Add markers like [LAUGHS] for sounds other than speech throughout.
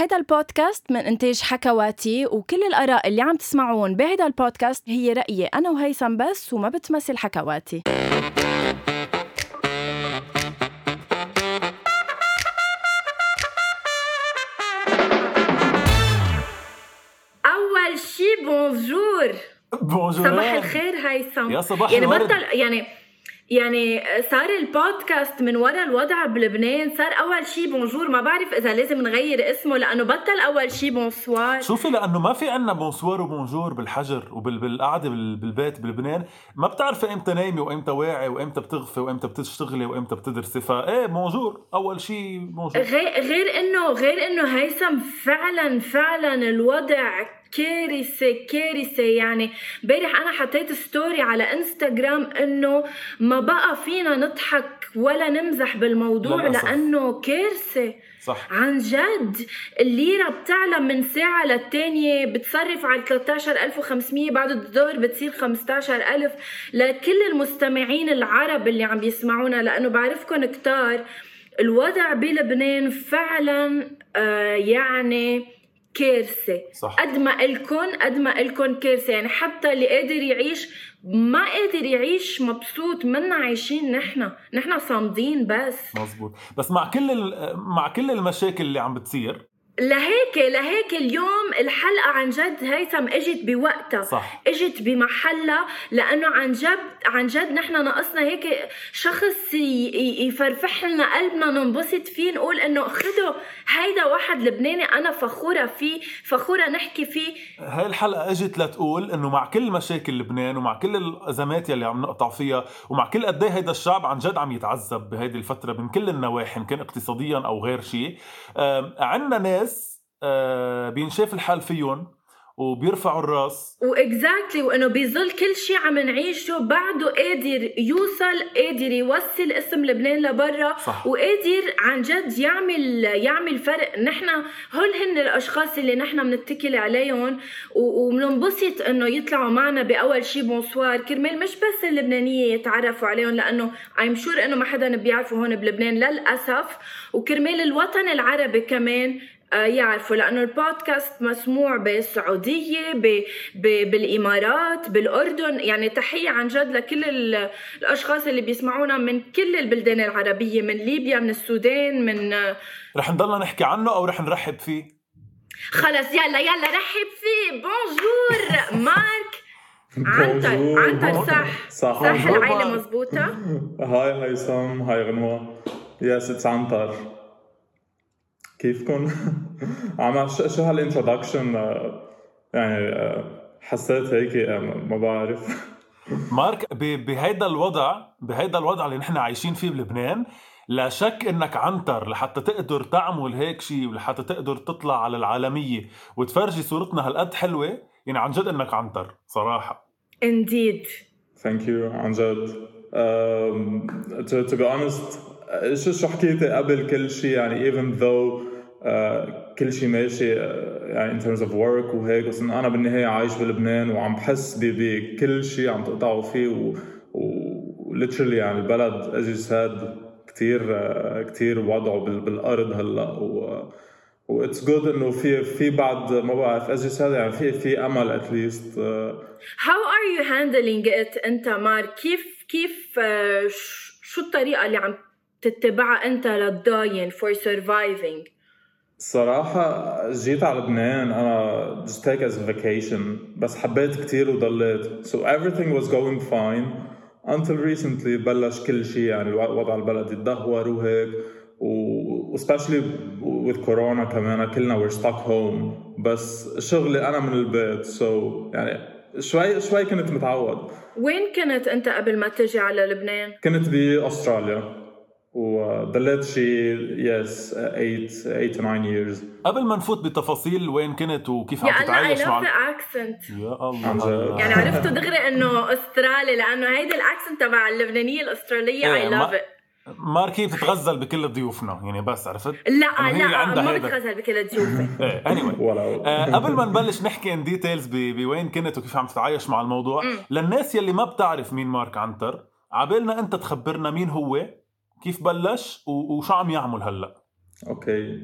هيدا البودكاست من إنتاج حكواتي وكل الآراء اللي عم تسمعون بهيدا البودكاست هي رأيي أنا وهيثم بس وما بتمثل حكواتي. أول شي bonjour. bonjour. صباح الخير هيثم. يا صباح يعني الورد. بطل يعني يعني صار البودكاست من ورا الوضع بلبنان صار أول شي bonjour ما بعرف إذا لازم نغير اسمه لأنه بطل أول شي bonsoir. شوفي لأنه ما في عنا bonsoir و bonjour بالحجر وبالقعده بالبيت بلبنان. ما بتعرفي إمتى نايمة وإمتى واعي وإمتى بتغفي وإمتى بتشتغلي وإمتى بتدرسي. فايه bonjour أول شيء bonjour. غير غير إنه غير إنه هيثم فعلا فعلا الوضع كارثة كارثة يعني. امبارح أنا حطيت story على انستغرام إنه ما بقى فينا نضحك ولا نمزح بالموضوع للأسف. لأنه كارثة. صح. عن جد الليرة بتعلى من ساعة للتانية بتصرف على 13500 بعد الظهر بتصير 15000 لكل المستمعين العرب اللي عم بيسمعونا لأنه بعرفكم كتار الوضع بلبنان فعلا آه يعني كارثة. صح. قد ما إلكن قد ما إلكن كارثة. يعني حتى اللي قادر يعيش ما قادر يعيش مبسوط. منا عايشين نحنا نحنا صامدين بس. مزبوط بس مع كل مع كل المشاكل اللي عم بتصير لهيك لهيك اليوم الحلقة عن جد هيثم إجت بوقتها صح. إجت بمحلها لأنه عن جد عن جد نحن ناقصنا هيك شخص يفرفح لنا قلبنا ننبسط فيه نقول إنه خدوا هيدا واحد لبناني أنا فخورة فيه فخورة نحكي فيه هاي الحلقة إجت لتقول إنه مع كل مشاكل لبنان ومع كل الأزمات يلي عم نقطع فيها ومع كل قد إيه هيدا الشعب عن جد عم يتعذب بهيدي الفترة من كل النواحي ان كان اقتصاديا أو غير شيء آم، عنا ناس آه، بينشاف الحال فيهم وبيرفعوا الراس. وإكزاكتلي وإنه بظل كل شيء عم نعيشه بعده قادر يوصل قادر يوصل اسم لبنان لبرا صح. وقادر عن جد يعمل يعمل فرق. نحن هول هن الأشخاص اللي نحن بنتكل عليهم وبننبسط إنه يطلعوا معنا بأول شيء بونسوار كرمال مش بس اللبنانية يتعرفوا عليهم لأنه ايم شور إنه ما حدا بيعرفه هون بلبنان للأسف. وكرمال الوطن العربي كمان يعرفوا لأنه البودكاست مسموع بالسعودية ب... ب... بالإمارات بالأردن. يعني تحية عن جد لكل ال... الأشخاص اللي بيسمعونا من كل البلدان العربية من ليبيا من السودان من آه، رح نضلنا نحكي عنه أو رح نرحب فيه؟ خلص يلا يلا رحب فيه. بونجور [LAUGHS] مارك عنتر. عنتر صح. صح. صح مارك. مزبوطه [LAUGHS] هاي هيثم هاي غنوة. yes it's عنتر. كيفكن؟ [LAUGHS] عم شو شو هال introduction يعني آه، حسيت هيك آه، ما بعرف. [LAUGHS] مارك ب- بهيدا الوضع بهيدا الوضع اللي نحن عايشين فيه بلبنان لا شك إنك عنتر لحتى تقدر تعمل هيك شيء ولحتى تقدر تطلع على العالمية وتفرجي صورتنا هالقد حلوة يعني عن جد إنك عنتر صراحة. indeed thank you عن جد. to be honest شو شو حكيتي قبل كل شيء؟ يعني even though آه، كل شيء ماشي آه، يعني in terms of work وهيك. بس أنا بالنهاية عايش بلبنان وعم بحس بكل شيء عم تقطعوا فيه و, يعني البلد as you said كثير كثير وضعه بال- بالأرض هلأ. و و it's good إنه في في بعد ما بعرف as you said يعني في في أمل آه، How are you handling it أنت مارك كيف كيف آه، شو الطريقة اللي عم تتبعها أنت للضاين for surviving صراحة جيت على لبنان أنا just take as a vacation بس حبيت كتير وضليت. So everything was going fine until recently بلش كل شيء يعني الو- وضع البلد يتدهور وهيك. و especially with كورونا كمان كلنا we're stuck home. بس شغلي أنا من البيت so يعني شوي شوي كنت متعود. وين كنت أنت قبل ما تجي على لبنان؟ كنت بأستراليا. وضليت شي yes 8 8 to 9 years. قبل ما نفوت بتفاصيل وين كنت وكيف عم تتعايش مع the accent. يا عن جد. الله يعني عرفتوا دغري إنه أسترالي لأنه هيدي ال accent تبع اللبنانية الأسترالية ما- love it. ماركي بتتغزل بكل ضيوفنا يعني بس عرفت؟ لا لا ما. بتغزل بكل ضيوفي. [LAUGHS] إيه anyway. [LAUGHS] ولو آه، قبل ما نبلش نحكي in details بوين كنت وكيف عم تتعايش مع الموضوع للناس يلي ما بتعرف مين مارك عنتر عبالنا أنت تخبرنا مين هو كيف بلش وشو عم يعمل هلأ؟ Okay.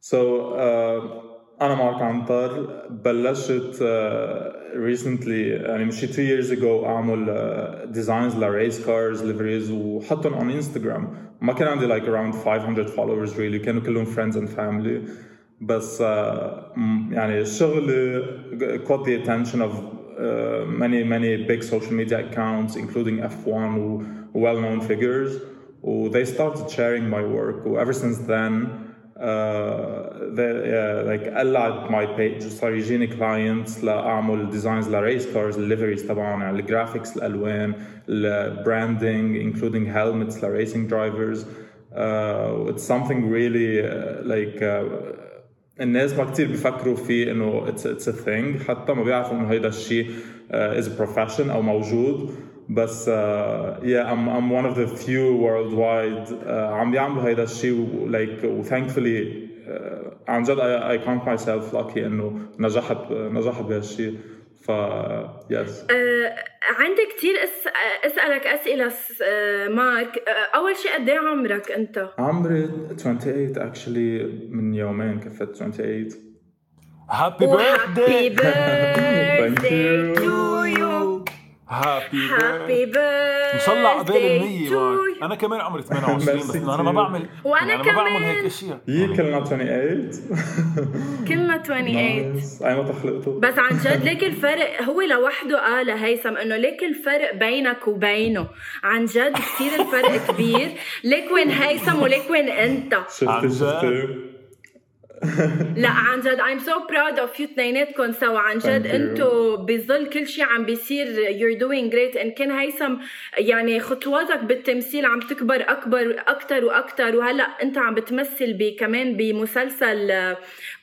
So آه، أنا مارك عنتر بلشت آه، recently uh, يعني مشي 3 years اجو أعمل designs ل race cars liveries وحطهم on انستغرام ما كان عندي like like around 500 followers really really. كانوا كلهم friends and family بس uh, يعني الشغل caught the attention of many many big social media accounts including F1 و well known figures they started sharing my work و ever since then uh, they, uh, like قلعت my page وصار يجيني clients لاعمل designs ل race cars ال liveries تبعهم يعني ال graphics الالوان ال branding including helmets ل racing drivers uh, it's something really uh, like uh, الناس ما كتير بيفكروا فيه انه it's, it's a thing حتى ما بيعرفوا انه هيدا الشيء uh, is a profession أو موجود بس uh, yeah I'm, I'm one of the few worldwide uh, عم بيعملوا هيدا الشيء like و thankfully uh, عن جد I, I count myself lucky إنه نجحت نجحت بهالشيء ف يس uh, عندي كثير أس... أسألك أسئلة مارك. uh, أول شيء قد إيه عمرك أنت؟ عمري 28 actually من يومين كفت 28 هابي بيرثداي Happy [LAUGHS] birthday to you. هابي ان شاء الله to مارك you. أنا كمان عمري 28 [LAUGHS] بس إنه أنا ما. بعمل وأنا يعني أنا ما بعمل كمان. هيك أشياء. [LAUGHS] يي كلنا 28 [LAUGHS] كلنا 28 نايس أي متى خلقتوا بس عن جد ليك الفرق هو لوحده قال هيثم إنه ليك الفرق بينك وبينه. عن جد كثير الفرق كبير. ليك وين هيثم وليك وين أنت. جد؟ شفتي؟ لا عن جد I'm so proud of you اثنيناتكم سوا عن جد you. انتو بظل كل شيء عم بيصير you're doing great. ان كان هيثم يعني خطواتك بالتمثيل عم تكبر أكبر أكثر وأكثر وهلأ انت عم بتمثل بي كمان بمسلسل آه،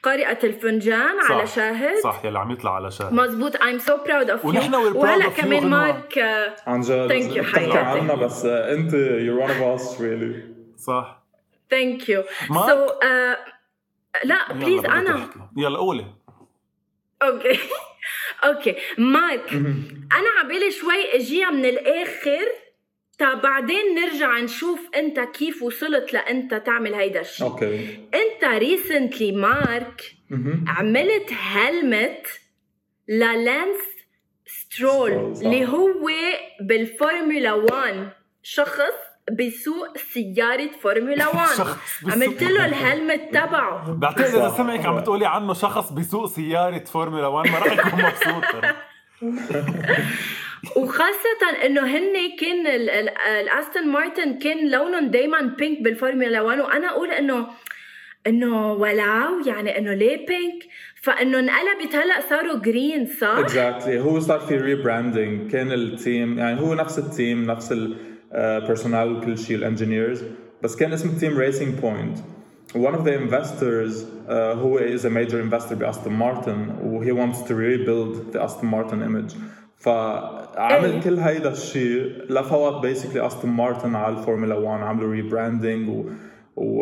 قارئة الفنجان صح. على شاهد. صح يلي عم يطلع على شاهد. مزبوط I'm so proud of you. ونحن proud وهلأ of you كمان. مارك عن جد Thank you, بتحكي حياتي. عنا بس آه، انت you're one of us really. صح. Thank you. مارك؟ لا please أنا. يلا قولي. Okay. [LAUGHS] Okay. مارك أنا عبالي شوي أجيها من الآخر. تا بعدين نرجع نشوف أنت كيف وصلت لأنت تعمل هيدا الشيء okay. أنت recently مارك. عملت هلمت للانس سترول. اللي هو بالفورمولا 1 شخص. بيسوق سيارة فورمولا [LAUGHS] 1 شخص بيسوق. عملت له ال helmet تبعه بعتقد إذا. سمعك عم بتقولي عنه شخص بيسوق سيارة فورمولا 1 ما راح يكون مبسوط. [LAUGHS] وخاصة إنه هن كان ال- ال- الاستون مارتن كان لونهم دايما pink بالفورمولا 1 وأنا أقول إنه إنه ولو يعني إنه ليه pink فإنه انقلبت هلأ صاروا green صح؟ Exactly هو صار في rebranding كان ال team يعني هو نفس التيم نفس ال personnel وكل شيء ال engineers بس كان اسم ال team ريسنج بوينت one of the investors uh, هو is a major investor باستون مارتن و he wants to rebuild the Aston Martin image. فعمل إيه. كل هيدا الشيء لفوت basically استون مارتن على الفورمولا 1 عملوا rebranding و و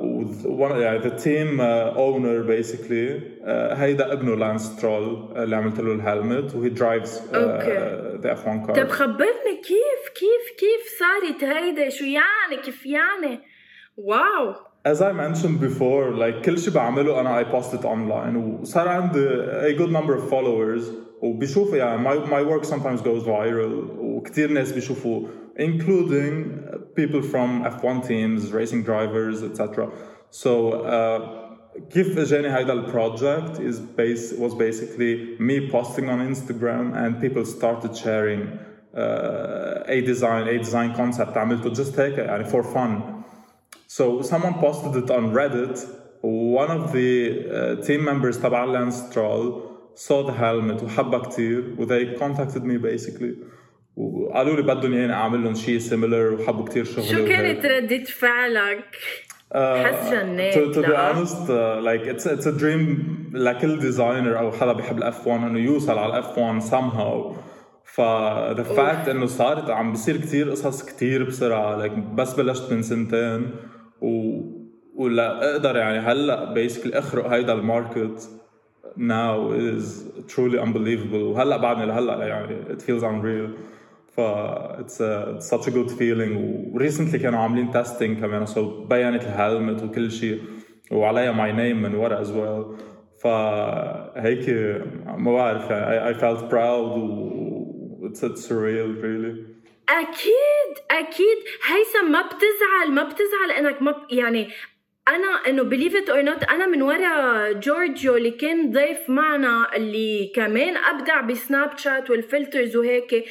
و one- يعني the team uh, owner basically uh, هيدا ابنه لانس سترول اللي عملت له ال helmet و he drives okay. the F1 car طيب خبرني كيف كيف كيف صارت هيدا شو يعني كيف يعني؟ واو As I mentioned before, like كل شيء بعمله أنا I post it online وصار عندي a good number of followers وبيشوفوا يعني my, my work sometimes goes viral وكتير ناس بيشوفوا including people from F1 teams, racing drivers, etc. So uh, كيف اجاني هيدا البروجكت is base was basically me posting on Instagram and people started sharing uh, a design a design concept عملته just هيك يعني for fun So someone posted it on Reddit. One of the uh, team members تبع Lance Stroll saw the helmet وحبها كتير و they contacted me basically وقالوا لي بدهم يعني أعمل لهم شيء similar وحبوا كتير شغلي شو. كانت ردة فعلك؟ حس جنيت to, to be لا؟ honest uh, like it's it's a dream لكل designer أو حدا بيحب ال F1 إنه يوصل على ال F1 somehow ف the fact إنه صارت عم بصير كتير قصص كتير بسرعة like بس بلشت من سنتين و ولا أقدر يعني هلأ basically أخرق هيدا ال market now is truly unbelievable وهلأ بعدني لهلأ يعني it feels unreal ف it's such a good feeling. و recently كانوا عاملين testing كمان. So بينت ال helmet وكل شيء. وعليها my name من ورا as well. فهيك ما بعرف. يعني I felt proud و it's, it's surreal really. أكيد أكيد. هيثم ما بتزعل ما بتزعل إنك ما. يعني أنا إنه believe it or not أنا من ورا جورجيو اللي كان ضيف معنا اللي كمان أبدع بسناب شات وال filters وهيك.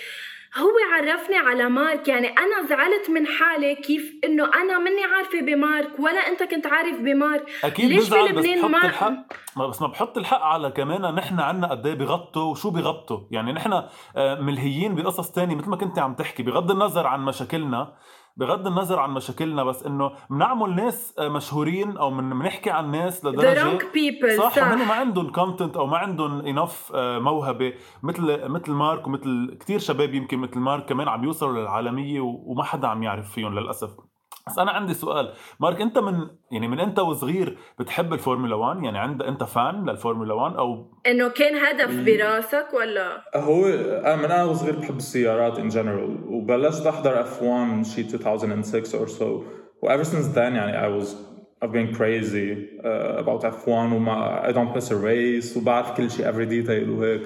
هو عرفني على مارك. يعني أنا زعلت من حالي كيف إنه أنا مني عارفة بمارك ولا أنت كنت عارف بمارك. أكيد ليش بلبنان ما الحق. ما بس ما بحط الحق على كمان نحن عنا قد إيه بغطوا وشو بغطوا؟ يعني نحن آه، ملهيين بقصص تانية مثل ما كنت عم تحكي بغض النظر عن مشاكلنا. بغض النظر عن مشاكلنا بس إنه بنعمل ناس آه، مشهورين أو بنحكي عن ناس لدرجة The people صح, صح. ما عندهم كونتنت أو ما عندهم انف آه، موهبة مثل مثل مارك ومثل كثير شباب يمكن مثل مارك كمان عم يوصلوا للعالمية وما حدا عم يعرف فيهم للأسف بس أنا عندي سؤال. مارك أنت من يعني من أنت وصغير بتحب الفورمولا 1 يعني عند أنت fan للفورمولا 1 أو إنه كان هدف براسك ولا؟ هو أنا من أنا وصغير بحب السيارات in general وبلشت أحضر F1 شي 2006 or so و ever since then يعني I was I've been crazy uh, about F1 وما I don't miss a race وبعرف كل شيء every detail وهيك.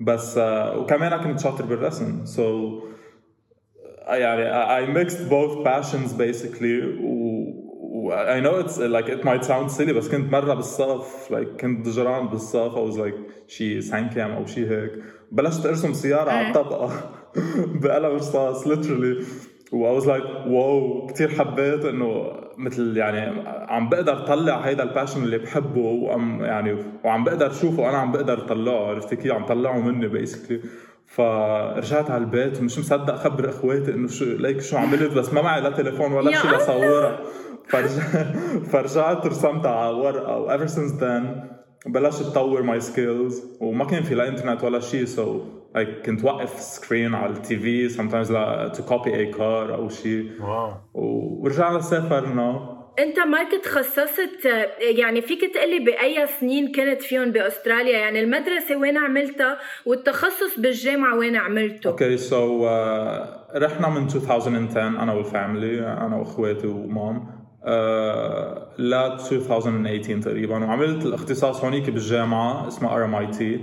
بس uh, وكمان كنت شاطر بالرسم so يعني I mixed both passions basically. و I know it's like it might sound silly بس كنت مرة بالصف like كنت ضجران بالصف. I was like شي 5 كان أو شي هيك. بلشت أرسم سيارة على الطبقة [LAUGHS] بقلم رصاص literally. و I was like wow كثير حبيت إنه مثل يعني عم بقدر طلع هيدا ال passion اللي بحبه وعم يعني وعم بقدر شوفه أنا عم بقدر طلعه عرفت كيف؟ عم طلعه مني basically فرجعت على البيت ومش مصدق خبر إخواتي إنه شو ليك شو عملت بس ما معي لا تليفون ولا شيء لصورها فرجعت فرجعت رسمتها على ورقة و ever since then بلشت تطور my skills وما كان في لا إنترنت ولا شيء so so like كنت وقف screen على ال TV sometimes لا to copy a car أو شيء wow. ورجعنا سافرنا. انت مارك تخصصت يعني فيك تقلي بأي سنين كنت فيهم بأستراليا؟ يعني المدرسة وين عملتها والتخصص بالجامعة وين عملته؟ okay so رحنا من 2010 أنا وال family أنا وأخواتي ومام. Uh, ل 2018 تقريبا. وعملت الاختصاص هونيك بالجامعة اسمها RMIT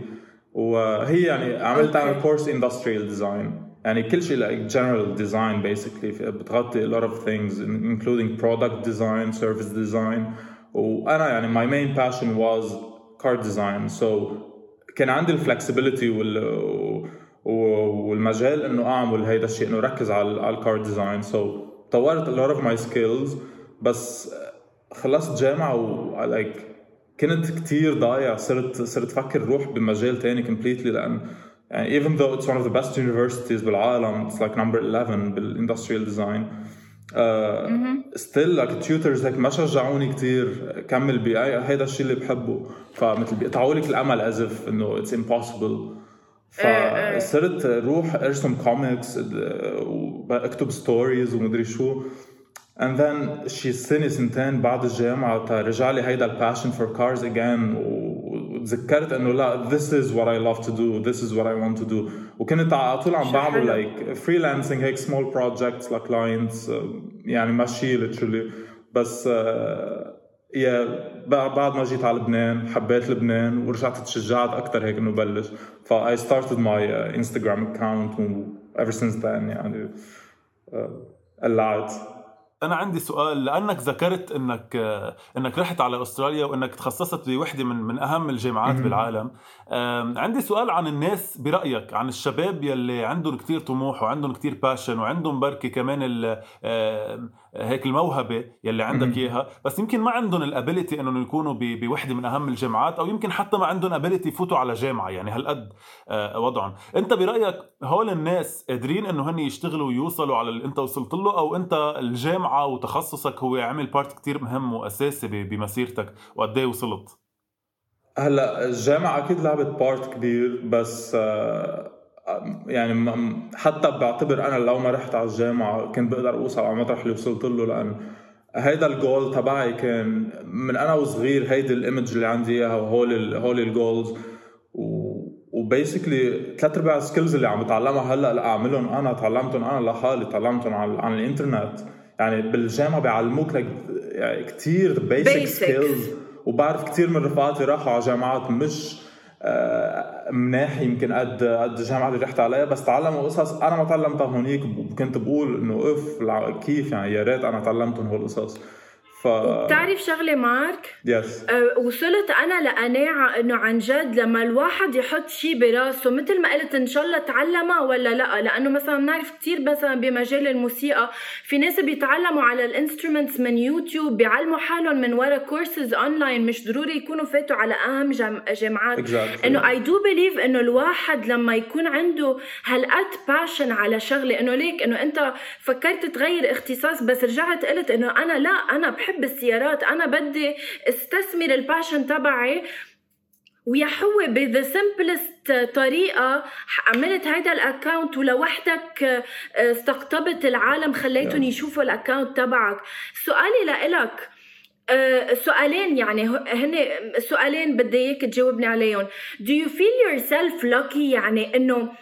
وهي يعني عملت أنا course industrial design يعني كل شيء like general design basically. بتغطي a lot of things including product design service design. وأنا يعني my main passion was car design. So كان عندي ال flexibility وال والمجال إنه أعمل هيدا الشيء إنه ركز على على ال car design so طورت a lot of my skills. بس خلصت جامعة و like كنت كتير ضايع. صرت صرت فكر روح بمجال تاني completely لأن يعني even though it's one of the best universities بالعالم it's like number 11 بال industrial design still like tutors هيك ما شجعوني كثير كمل بأي هيدا الشيء اللي بحبه. فمثل بيقطعوا لك الأمل as if إنه it's impossible فصرت روح أرسم كوميكس وأكتب stories ومدري شو. And then شي سنة سنتين بعد الجامعة رجع لي هيدا ال passion for cars again وتذكرت انه لا this is what I love to do this is what I want to do وكنت على طول عم بعمل like freelancing هيك small projects لكلاينتس يعني ماشي literally بس يا بعد ما جيت على لبنان حبيت لبنان ورجعت تشجعت اكثر هيك انه بلش ف I started my Instagram account و ever since then يعني قلعت أنا عندي سؤال لأنك ذكرت إنك إنك رحت على أستراليا وإنك تخصصت بوحدة من من أهم الجامعات بالعالم. عندي سؤال عن الناس برأيك عن الشباب يلي عندهم كتير طموح وعندهم كتير باشن وعندهم بركي كمان هيك الموهبة يلي عندك إياها. بس يمكن ما عندهم ال ability إنهم يكونوا بوحدة من أهم الجامعات أو يمكن حتى ما عندهم ability يفوتوا على جامعة يعني هالقد آه، وضعهم. أنت برأيك هول الناس قادرين إنه هن يشتغلوا ويوصلوا على اللي أنت وصلت له أو أنت الجامعة وتخصصك هو عمل part كتير مهم وأساسي بمسيرتك وقد إيه وصلت؟ هلأ الجامعة أكيد لعبت part كبير بس آه يعني حتى بعتبر أنا لو ما رحت على الجامعة كنت بقدر أوصل على المطرح اللي وصلت له لأن هيدا الجول تبعي كان من أنا وصغير هيدي ال image اللي عندي إياها وهول هول ال goals و basically ثلاث أرباع ال skills اللي عم بتعلمها هلأ أعملهم أنا تعلمتهم أنا لحالي تعلمتهم عن الإنترنت. يعني بالجامعة بيعلموك لك يعني كثير basic skills وبعرف كثير من رفقاتي راحوا على جامعات مش مناح يمكن قد قد الجامعة اللي رحت عليها بس تعلموا قصص أنا ما تعلمتها هونيك وكنت بقول إنه if كيف يعني؟ يا ريت أنا تعلمتهم هول القصص. ف بتعرف شغلة مارك؟ yes yes. أه وصلت أنا لقناعة إنه عن جد لما الواحد يحط شيء براسه مثل ما قلت إن شاء الله تعلمها ولا لأ لأنه مثلا بنعرف كثير مثلا بمجال الموسيقى في ناس بيتعلموا على ال instruments من يوتيوب بيعلموا حالهم من ورا courses online مش ضروري يكونوا فاتوا على أهم جامعات exactly. إنه I do believe إنه الواحد لما يكون عنده هالقد passion على شغلة إنه ليك إنه أنت فكرت تغير اختصاص بس رجعت قلت إنه أنا لأ أنا بحب بحب السيارات. أنا بدي أستثمر ال passion تبعي. وي حو ب the simplest طريقة عملت هيدا ال account ولوحدك آه، استقطبت العالم خليتهم يشوفوا ال account تبعك. سؤالي لإلك آه، سؤالين يعني هن سؤالين بدي إياك تجاوبني عليهم. Do you feel yourself lucky يعني إنه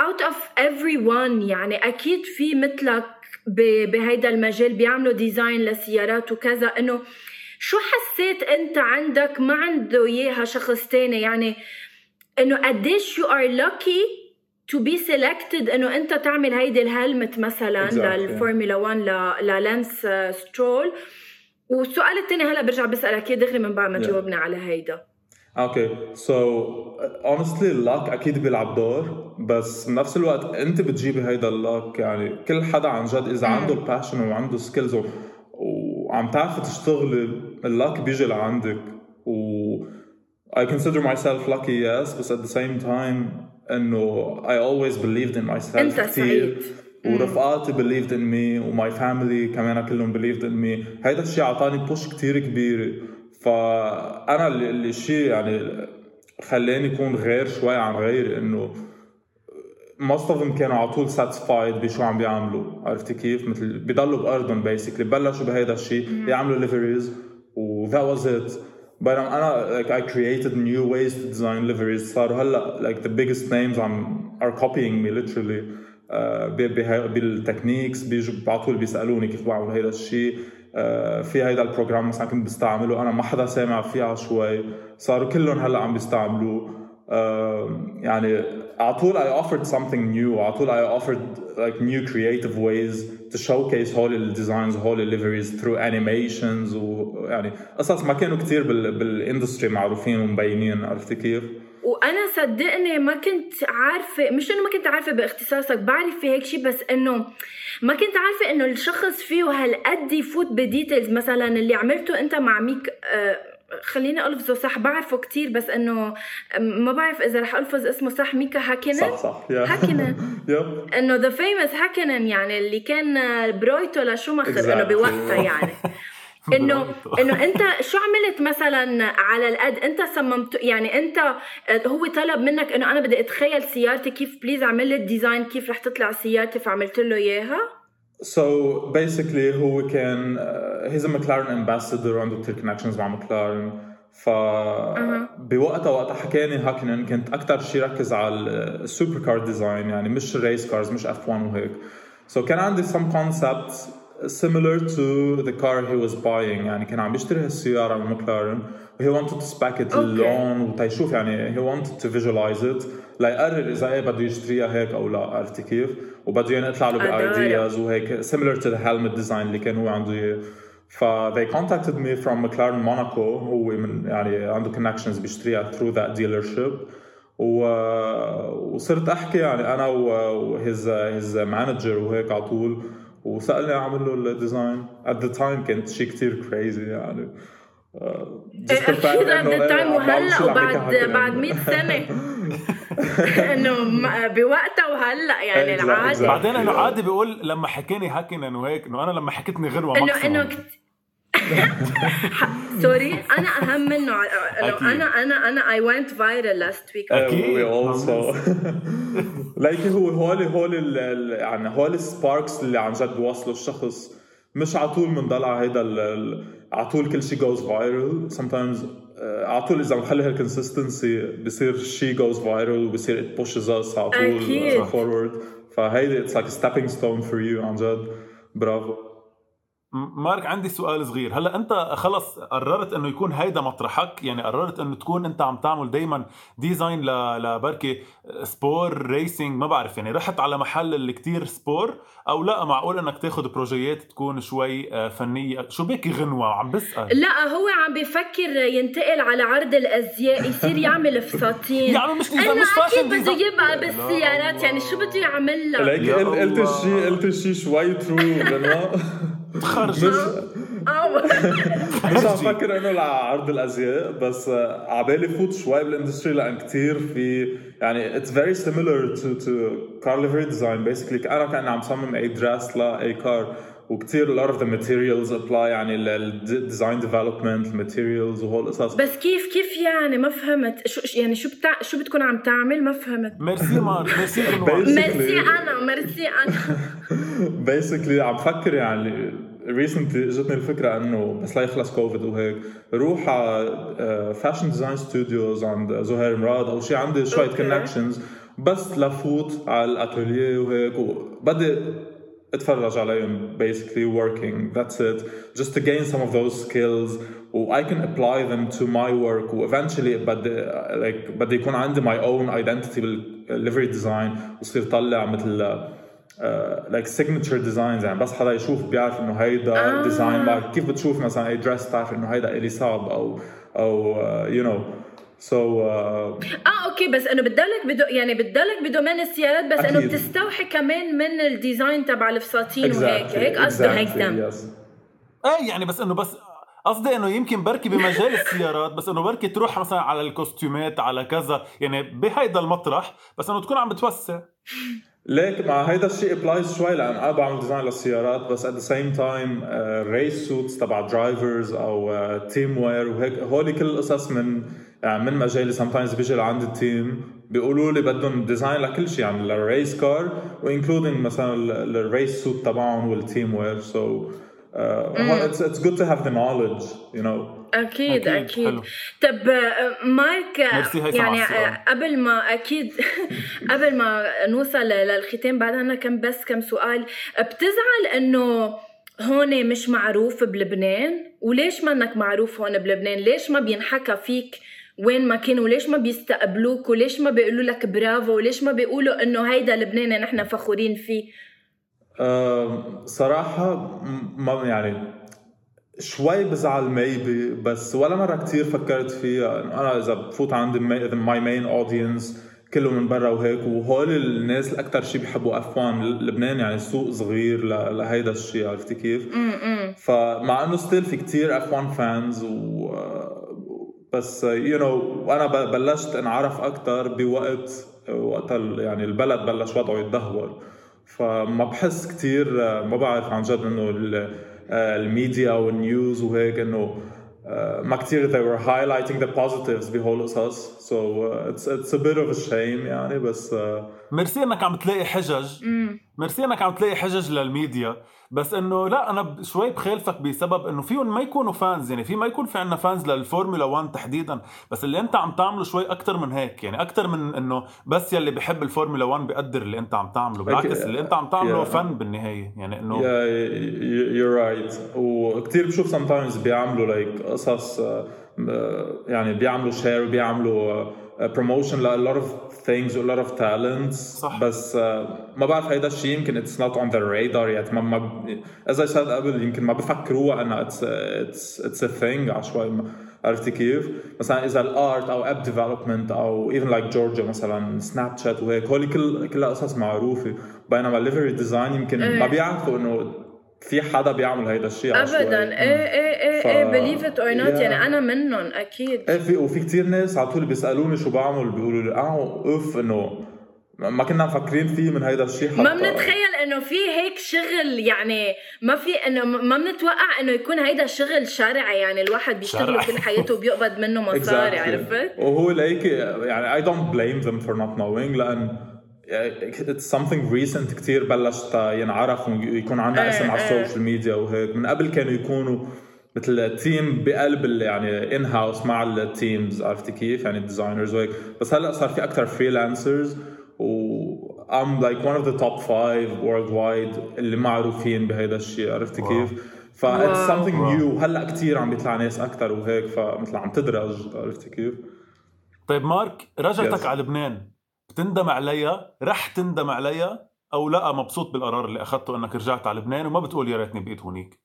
out of everyone يعني أكيد في مثلك بهيدا المجال بيعملوا design لسيارات وكذا إنه شو حسيت أنت عندك؟ ما عنده إياها شخص تاني. يعني إنه قديش you are lucky to be selected إنه أنت تعمل هيدي ال helmet مثلا exactly. للفورمولا 1 ل Lance Stroll والسؤال الثاني هلأ برجع بسألك إياه دغري من بعد ما تجاوبني على هيدا. okay so honestly ال luck أكيد بيلعب دور بس بنفس الوقت أنت بتجيبي هيدا ال luck يعني كل حدا عن جد إذا عنده ال passion وعنده skills وعم تعرفي تشتغلي ال luck بيجي لعندك. و I consider myself lucky yes بس at the same time إنه I always believed in myself أنت سعيد. ورفقاتي believed in me و my family كمان كلهم believed in me. هيدا الشيء أعطاني push كثير كبيره فأنا اللي الشيء يعني خلاني يكون غير شوي عن غيري إنه most of them كانوا على طول satisfied بشو عم بيعملوا. عرفتي كيف؟ مثل بيضلوا بارضهم basically بلشوا بهيدا الشيء يعملوا liveries و that was it. بينما أنا like I created new ways to design liveries. صاروا هلأ like the biggest names عم are copying me literally. uh, بال techniques بيجوا على طول بيسألوني كيف بعمل هيدا الشيء. آه، في هيدا ال program مثلا كنت بستعمله أنا ما حدا سامع فيها شوي صاروا كلهم هلأ عم بيستعملوه يعني على طول I offered something new على طول I offered like new creative ways to showcase هول ال designs هول ال liveries through animations ويعني قصص ما كانوا كثير بال industry معروفين ومبينين عرفتي كيف؟ وأنا صدقني ما كنت عارفة مش إنه ما كنت عارفة باختصاصك بعرف في هيك شيء بس إنه ما كنت عارفة إنه الشخص فيه هالقد يفوت ب details. مثلا اللي عملته أنت مع ميك آه خليني ألفظه صح بعرفه كتير بس إنه ما بعرف إذا رح ألفظ اسمه صح. ميكا هاكينن؟ صح صح هاكينن. [LAUGHS] إنه the famous هاكينن يعني اللي كان برويتو لشوماخر إنه بوقتها يعني. [LAUGHS] [LAUGHS] انه إنه أنت شو عملت مثلا على القد أنت صممت يعني أنت هو طلب منك إنه أنا بدي أتخيل سيارتي كيف please اعمل لي ال design كيف رح تطلع سيارتي فعملت له إياها؟ So basically هو كان he's McLaren ambassador وعنده كثير connections مع ماكلارن ف بوقتها وقتها حكاني هاكنن كنت أكثر شيء ركز على ال supercar design يعني مش race cars مش F1 وهيك. سو so كان عندي some concepts similar to the car he was buying. يعني كان عم يشتري هالسيارة من مكلارن he wanted to spec it okay. long. وتيشوف يعني he wanted to visualize it. ليقرر إذا إيه بده يشتريها هيك أو لا. عرفتي كيف؟ وبده يعني يطلع له بأيدياز وهيك. Similar to the helmet design اللي كان هو عنده إياه. ف they contacted me from McLaren Monaco. هو من يعني عنده connections بيشتريها through that dealership. و... وصرت أحكي يعني أنا و his his manager وهيك على طول. وسألني أعمل له ال design at the time كانت شيء كثير crazy يعني. أكيد at the time وهلأ وبعد بعد 100 سنة. [LAUGHS] إنه بوقتها وهلأ يعني العادي بعدين إنه عادي بيقول لما حكيني هاكن وهيك إنه أنا لما حكيتني غروه انه إنه [LAUGHS] sorry أنا أهم منه أنا أنا أنا I went viral last week أكيد. like هو هول هول يعني هول ال sparks اللي عن جد بيوصلوا الشخص. مش على طول بنضل على هيدا على طول كل شيء goes viral sometimes آه، على طول إذا بنخلي هال consistency بصير شيء goes viral وبصير it pushes us على طول forward فهيدي it's like stepping stone for you عن جد. برافو. مارك عندي سؤال صغير. هلأ أنت خلص قررت إنه يكون هيدا مطرحك؟ يعني قررت إنه تكون أنت عم تعمل دائما design لبركي sport racing ما بعرف يعني رحت على محل اللي كتير sport أو لأ معقول إنك تاخذ بروجيات تكون شوي آه، فنية؟ شو بك غنوة؟ عم بسأل. لأ هو عم بفكر ينتقل على عرض الأزياء يصير يعمل فساتين. [LAUGHS] يعني مش أنا مش أكيد بده يبقى بالسيارات. يعني شو بده يعمل لها ليك قلت الشيء قلت الشيء شوي ترو [LAUGHS] تخرج. مش عم فكر إنه لعرض الأزياء بس عبالي فوت شوي بال industry لأن كثير في يعني it's very similar to to car livery design basically أنا كأني عم صمم أي dress لأي car وكثير a lot of the materials apply يعني ال design development ال materials وهول القصص بس كيف كيف يعني ما فهمت؟ شو يعني شو بتاع شو بتكون عم تعمل؟ ما فهمت. ميرسي مارك merci merci أنا ميرسي أنا basically عم فكر يعني recently اجتني الفكرة انه بس لا يخلص كوفيد وهيك روح على fashion design studios عند زهير مراد أو شيء عندي شوية connections بس لفوت على الاتوليه وهيك وبدي اتفرج عليهم basically working that's it. Just to gain some of those skills و I can apply them to my work و eventually بدي like بدي يكون عندي my own identity بال livery design وصير طلع مثل uh, like signature designs يعني بس حدا يشوف بيعرف إنه هيدا آه. design كيف بتشوف مثلا أي dress تعرف إنه هيدا إيلي صعب أو أو uh, you know so so, uh, آه okay بس إنه بتضلك بدو يعني بتضلك ب domaine السيارات بس إنه بتستوحي كمان من ال design تبع الفساتين exactly. وهيك هيك قصدي هيك yes. إيه يعني بس إنه بس قصدي إنه يمكن بركي بمجال السيارات بس إنه بركي تروح مثلا على الكوستيومات على كذا يعني بهيدا المطرح بس إنه تكون عم بتوسع. ليك مع هيدا الشيء applies شوي لأن أنا بعمل design للسيارات بس at the same time race suits تبع drivers أو team uh, wear وهيك هولي كل القصص من يعني من مجالي. sometimes بيجي لعند ال team بيقولوا لي بدهم design لكل شيء يعني لل race car و including مثلا ال race suit تبعهم وال team wear so it's it's good to have the knowledge you know أكيد أكيد, طب آه، مارك يعني آه، قبل ما أكيد. [LAUGHS] قبل ما نوصل للختام بعد أنا كم بس كم سؤال. بتزعل إنه هون مش معروف بلبنان؟ وليش منك معروف هون بلبنان؟ ليش ما بينحكى فيك وين ما كانوا؟ ليش ما بيستقبلوك؟ وليش ما بيقولوا لك برافو؟ وليش ما بيقولوا إنه هيدا لبنان نحن فخورين فيه؟ أه صراحة ما يعني شوي بزعل maybe بس ولا مرة كتير فكرت فيها. أنا إذا بفوت عند my main audience كله من برا وهيك وهول الناس الاكثر شيء بيحبوا F1 لبنان يعني سوق صغير لهيدا الشيء عرفتي كيف؟ فمع إنه still في كتير F1 fans و بس you know, وأنا بلشت أنعرف أكثر بوقت وقت يعني البلد بلش وضعه يتدهور. فما بحس كثير ما بعرف عن جد إنه الميديا وال news وهيك إنه ما كثير they were highlighting the positives بهول القصص. So uh, it's it's a bit of a shame يعني بس ميرسي إنك عم تلاقي حجج. ميرسي انك عم تلاقي حجج للميديا بس إنه لا أنا شوي بخالفك بسبب إنه فيهم ما يكونوا fans يعني في ما يكون في عندنا fans للفورمولا 1 تحديدا بس اللي أنت عم تعمله شوي أكثر من هيك يعني أكثر من إنه بس يلي بحب الفورمولا 1 بيقدر اللي أنت عم تعمله بالعكس اللي أنت عم تعمله yeah. فن بالنهاية يعني إنه you're right وكثير بشوف sometimes بيعملوا like like قصص آه، يعني بيعملوا share وبيعملوا promotion ل a lot of things a lot of talents صح. بس uh, ما بعرف هيدا الشيء يمكن it's not on their radar يعني ما ما as I said قبل يمكن ما بفكروها انها it's it's it's a thing عشوائي عرفتي كيف؟ مثلا إذا ال art أو app development أو even like جورجيا مثلا سناب شات وهيك هول كل كلها قصص معروفة بينما ال livery design يمكن ما إيه. بيعرفوا إنه في حدا بيعمل هيدا الشيء ابدا. إيه إيه إيه ف... إيه believe it or not يعني أنا منهم أكيد. إيه في وفي كثير ناس على طول بيسألوني شو بعمل بيقولوا لي آه oof إنه ما كنا مفكرين فيه من هيدا الشيء حتى. ما بنتخيل إنه في هيك شغل يعني ما في إنه ما بنتوقع إنه يكون هيدا شغل شرعي يعني الواحد بيشتغل كل حياته وبيقبض منه مصاري [LAUGHS] exactly. عرفت؟ وهو ليك يعني I don't blame them for not knowing لأن it's something recent كثير بلش ينعرف ويكون عندنا اسم على السوشيال ميديا وهيك من قبل كانوا يكونوا مثل team بقلب يعني in house مع ال teams عرفتي كيف يعني ال designers وهيك بس هلأ صار في أكثر freelancers و I'm like one of the top five worldwide اللي معروفين بهيدا الشيء عرفتي كيف؟ ف it's something واو. new هلأ كثير عم بيطلع ناس أكثر وهيك فمثل عم تدرج عرفتي كيف؟ طيب مارك رجعتك Yes. على لبنان بتندم عليها رح تندم عليها أو لا مبسوط بالقرار اللي أخذته إنك رجعت على لبنان وما بتقول يا ريتني بقيت هونيك.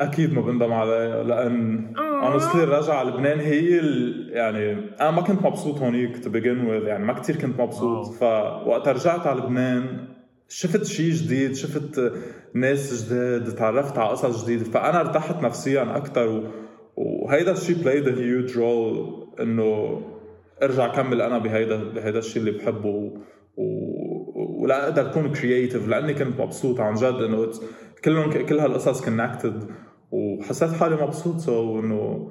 أكيد ما بندم عليها لأن آه. honestly الرجعة على لبنان هي ال... يعني أنا ما كنت مبسوط هونيك to begin with يعني ما كثير كنت مبسوط. آه. فوقت رجعت على لبنان شفت شيء جديد شفت ناس جداد تعرفت على قصص جديدة. فأنا ارتحت نفسيا أكثر و... وهيدا الشيء a huge role إنه ارجع كمل أنا بهيدا بهيدا الشيء اللي بحبه. ولا أقدر اكون creative لاني كنت مبسوط عن جد إنه كلهم كل هالقصص connected وحسيت حالي مبسوط so إنه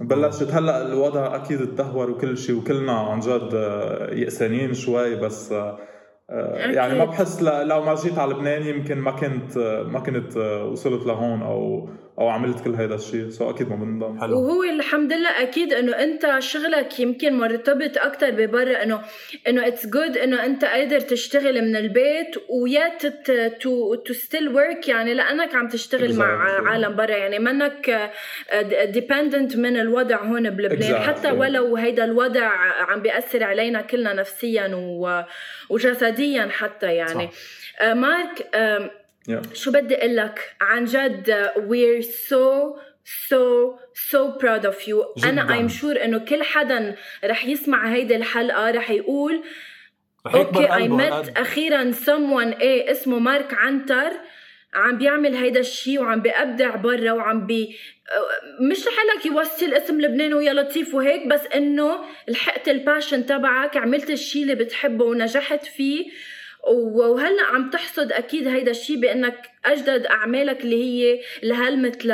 بلشت هلأ الوضع أكيد تدهور وكل شيء وكلنا عن جد آه، يأسانين شوي بس آه، يعني ما. بحس لو ما جيت على لبنان يمكن ما كنت آه، ما كنت آه، وصلت لهون أو أو عملت كل هيدا الشيء so أكيد ما بندم حلو وهو الحمد لله أكيد إنه أنت شغلك يمكن مرتبط أكثر ببرا إنه إنه it's good إنه أنت قادر تشتغل من البيت ويا to to still work يعني لانك عم تشتغل مع Exactly. عالم برا يعني منك dependent من الوضع هون بلبنان Exactly. حتى ولو هيدا الوضع عم بيأثر علينا كلنا نفسيا و- وجسديا حتى يعني آه، مارك آم، Yeah. شو بدي أقول لك عن جد we're so so so proud of you جداً. أنا I'm sure إنه كل حدا رح يسمع هيدي الحلقة رح يقول okay قلبه مت هالقد. أخيرا someone إيه اسمه مارك عنتر عم بيعمل هيدا الشيء وعم بيبدع برا وعم بي مش رح لك يوصل اسم لبنان ويا لطيف وهيك بس إنه لحقت ال passion تبعك عملت الشيء اللي بتحبه ونجحت فيه. و- وهلأ عم تحصد أكيد هيدا الشيء بإنك أجدد أعمالك اللي هي الهلمت ل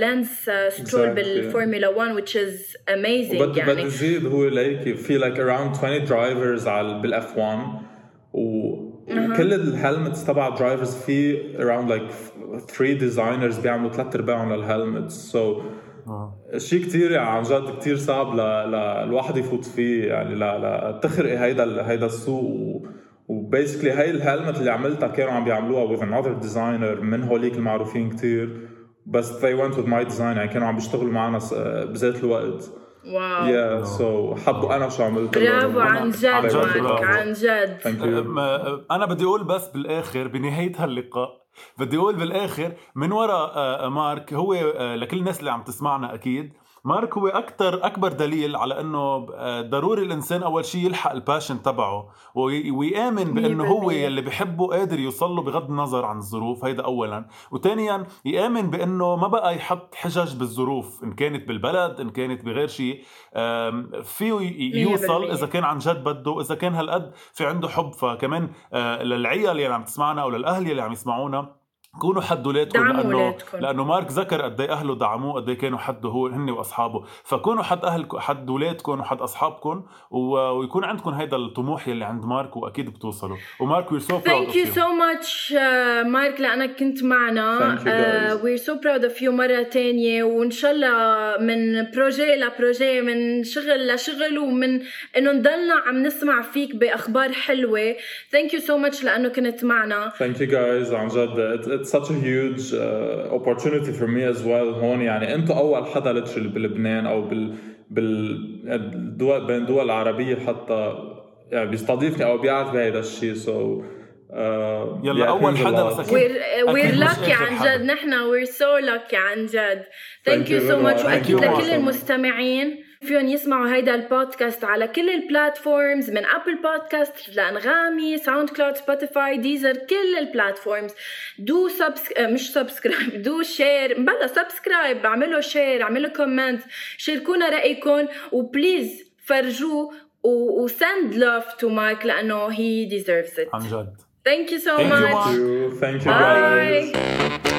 لانس سترول Exactly. بالفورمولا 1 which is amazing يعني. بدي زيد هو ليك في like around 20 drivers على بال F1 وكل ال helmets تبع drivers في around like 3 designers بيعملوا ثلاث ارباعهم لل helmets so شيء كثير يعني عن جد كثير صعب ل... ل... الواحد يفوت فيه يعني ل... ل... تخرقي هيدا. هيدا السوق. و basically هاي ال helmet اللي عملتها كانوا عم بيعملوها with another designer من هوليك المعروفين كثير بس they went with my design يعني كانوا عم بيشتغلوا معنا بذات الوقت wow yeah so حبوا أنا شو عملت برافو. عن جد عن جد مارك. عن جد Thank you. أم- أنا بدي أقول بس بالآخر بنهاية هاللقاء بدي أقول بالآخر من وراء آه، مارك هو آه، لكل الناس اللي عم تسمعنا أكيد مارك هو أكثر أكبر دليل على إنه آه، ضروري الإنسان أول شيء يلحق ال passion تبعه وي- ويآمن بإنه هو 100%. يلي بحبه قادر يوصل له بغض النظر عن الظروف هيدا اولا وثانيا يآمن بإنه ما بقى يحط حجج بالظروف إن كانت بالبلد إن كانت بغير شيء فيه يوصل. إذا كان عن جد بده إذا كان هالقد في عنده حب فكمان آه، للعيال اللي عم تسمعنا أو للأهل اللي عم يسمعونا كونوا حد ولادكم دعموا لأنه ولادكم. لأنه مارك ذكر قد إيه أهله دعموه قد إيه كانوا حده هو هن وأصحابه. فكونوا حد اهلكم حد ولادكم وحد أصحابكم ويكون عندكم هيدا الطموح يلي عند مارك وأكيد بتوصلوا. ومارك we're so proud Thank you so much uh, مارك لأنك كنت معنا. Uh, we're so proud of you مرة تانية وإن شاء الله من projet ل projet من شغل لشغل ومن إنه نضلنا عم نسمع فيك بأخبار حلوة. Thank you so much لأنه كنت معنا. Thank you guys عن جد. It's such a huge uh, opportunity for me as well هون يعني أنتم أول حدا literally بلبنان أو بال بالدول بين الدول العربية حتى يعني بيستضيفني أو بيعرف بهيدا الشيء so uh, يلا yeah, a حدا. بس lucky آخر عن. جد نحن we're so lucky عن جد thank Thank you you so very much much. وأكيد Thank you لكل. المستمعين فيهم يسمعوا هيدا البودكاست على كل ال platforms من Apple Podcast لأنغامي SoundCloud Spotify Deezer كل ال platforms do subs مش subscribe do share بلا subscribe اعملوا share اعملوا comment شاركونا رأيكم و please فرجوه و send love to Mark لأنه he deserves it. عن جد. Thank you so Thank much. Thank you. Thank you guys. bye